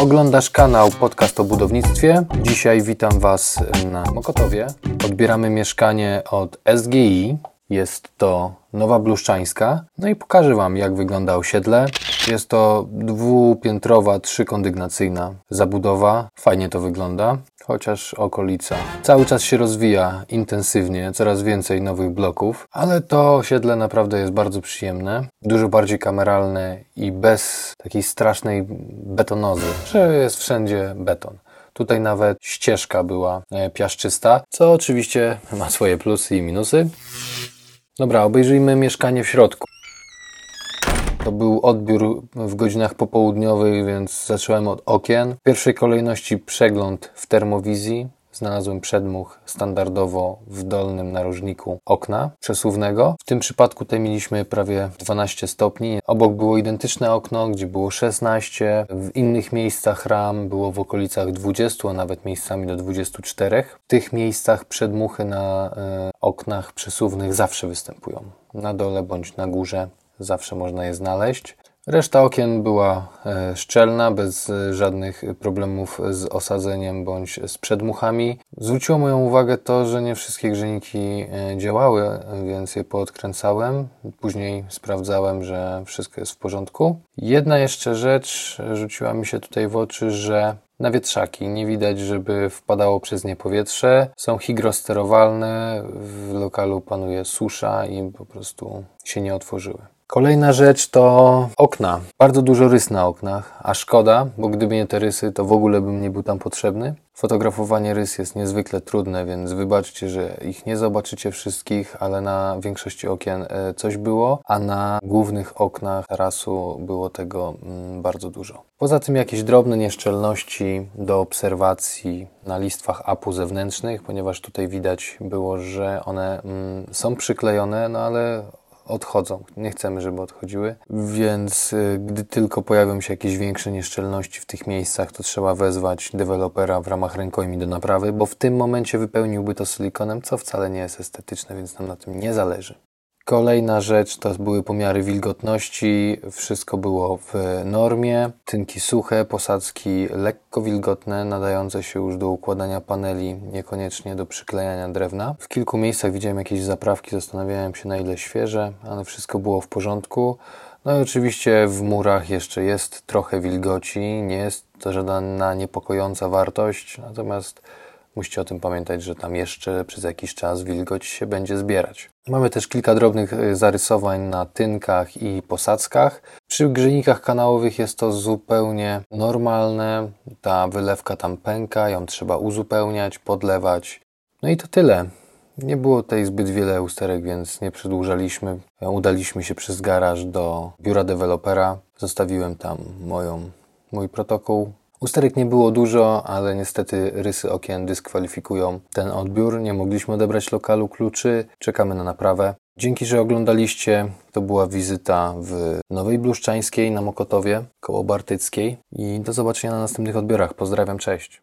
Oglądasz kanał Podcast o budownictwie. Dzisiaj witam Was na Mokotowie. Odbieramy mieszkanie od SGI. Jest to Nowa Bluszczańska. No i pokażę Wam, jak wygląda osiedle. Jest to dwupiętrowa, trzykondygnacyjna zabudowa. Fajnie to wygląda, chociaż okolica cały czas się rozwija intensywnie, coraz więcej nowych bloków, ale to osiedle naprawdę jest bardzo przyjemne, dużo bardziej kameralne i bez takiej strasznej betonozy, że jest wszędzie beton. Tutaj nawet ścieżka była e, piaszczysta, co oczywiście ma swoje plusy i minusy. Dobra, obejrzyjmy mieszkanie w środku. To był odbiór w godzinach popołudniowych, więc zacząłem od okien. W pierwszej kolejności przegląd w termowizji. Znalazłem przedmuch standardowo w dolnym narożniku okna przesuwnego. W tym przypadku tutaj mieliśmy prawie 12 stopni. Obok było identyczne okno, gdzie było 16. W innych miejscach ram było w okolicach 20, a nawet miejscami do 24. W tych miejscach przedmuchy na y, oknach przesuwnych zawsze występują. Na dole bądź na górze zawsze można je znaleźć. Reszta okien była e, szczelna, bez e, żadnych problemów z osadzeniem bądź z przedmuchami. Zwróciło moją uwagę to, że nie wszystkie grzejniki e, działały, więc je poodkręcałem. Później sprawdzałem, że wszystko jest w porządku. Jedna jeszcze rzecz rzuciła mi się tutaj w oczy, że na wietrzaki. Nie widać, żeby wpadało przez nie powietrze. Są hygrosterowalne, w lokalu panuje susza i po prostu się nie otworzyły. Kolejna rzecz to okna. Bardzo dużo rys na oknach, a szkoda, bo gdyby nie te rysy, to w ogóle bym nie był tam potrzebny. Fotografowanie rys jest niezwykle trudne, więc wybaczcie, że ich nie zobaczycie wszystkich, ale na większości okien e, coś było, a na głównych oknach tarasu było tego mm, bardzo dużo. Poza tym jakieś drobne nieszczelności do obserwacji na listwach apu zewnętrznych, ponieważ tutaj widać było, że one mm, są przyklejone, no ale odchodzą. Nie chcemy, żeby odchodziły, więc y, gdy tylko pojawią się jakieś większe nieszczelności w tych miejscach, to trzeba wezwać dewelopera w ramach rękojmi do naprawy, bo w tym momencie wypełniłby to silikonem, co wcale nie jest estetyczne, więc nam na tym nie zależy. Kolejna rzecz to były pomiary wilgotności. Wszystko było w normie. Tynki suche, posadzki lekko wilgotne, nadające się już do układania paneli, niekoniecznie do przyklejania drewna. W kilku miejscach widziałem jakieś zaprawki, zastanawiałem się na ile świeże, ale wszystko było w porządku. No i oczywiście w murach jeszcze jest trochę wilgoci, nie jest to żadna niepokojąca wartość, natomiast Musicie o tym pamiętać, że tam jeszcze przez jakiś czas wilgoć się będzie zbierać. Mamy też kilka drobnych y, zarysowań na tynkach i posadzkach. Przy grzejnikach kanałowych jest to zupełnie normalne. Ta wylewka tam pęka, ją trzeba uzupełniać, podlewać. No i to tyle. Nie było tutaj zbyt wiele usterek, więc nie przedłużaliśmy. Udaliśmy się przez garaż do biura dewelopera. Zostawiłem tam moją, mój protokół Usterek nie było dużo, ale niestety rysy okien dyskwalifikują ten odbiór. Nie mogliśmy odebrać lokalu kluczy. Czekamy na naprawę. Dzięki, że oglądaliście. To była wizyta w Nowej Bluszczańskiej na Mokotowie, koło Bartyckiej. I do zobaczenia na następnych odbiorach. Pozdrawiam, cześć.